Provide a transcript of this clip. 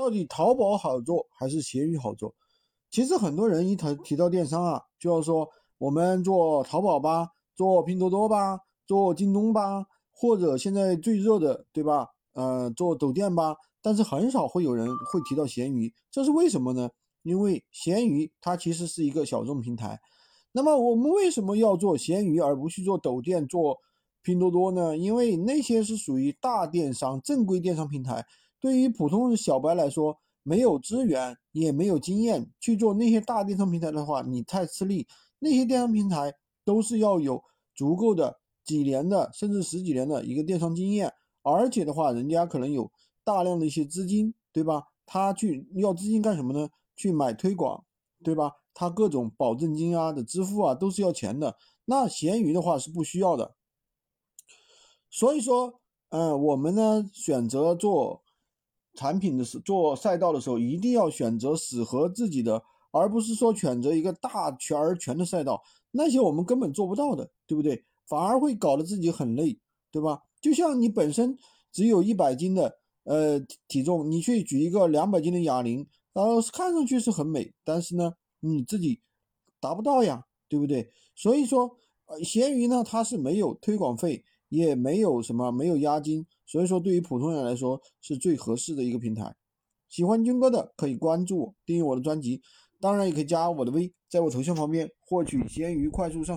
到底淘宝好做还是闲鱼好做？其实很多人一提提到电商啊，就要说我们做淘宝吧，做拼多多吧，做京东吧，或者现在最热的，对吧？呃，做抖店吧。但是很少会有人会提到闲鱼，这是为什么呢？因为闲鱼它其实是一个小众平台。那么我们为什么要做闲鱼而不去做抖店、做拼多多呢？因为那些是属于大电商、正规电商平台。对于普通的小白来说，没有资源也没有经验去做那些大电商平台的话，你太吃力。那些电商平台都是要有足够的几年的甚至十几年的一个电商经验，而且的话，人家可能有大量的一些资金，对吧？他去要资金干什么呢？去买推广，对吧？他各种保证金啊的支付啊都是要钱的。那闲鱼的话是不需要的。所以说，嗯，我们呢选择做。产品的时做赛道的时候，一定要选择适合自己的，而不是说选择一个大全而全的赛道，那些我们根本做不到的，对不对？反而会搞得自己很累，对吧？就像你本身只有一百斤的呃体重，你去举一个两百斤的哑铃，然后看上去是很美，但是呢，你自己达不到呀，对不对？所以说，呃，闲鱼呢，它是没有推广费。也没有什么没有押金，所以说对于普通人来说是最合适的一个平台。喜欢军哥的可以关注我，订阅我的专辑，当然也可以加我的微，在我头像旁边获取闲鱼快速上。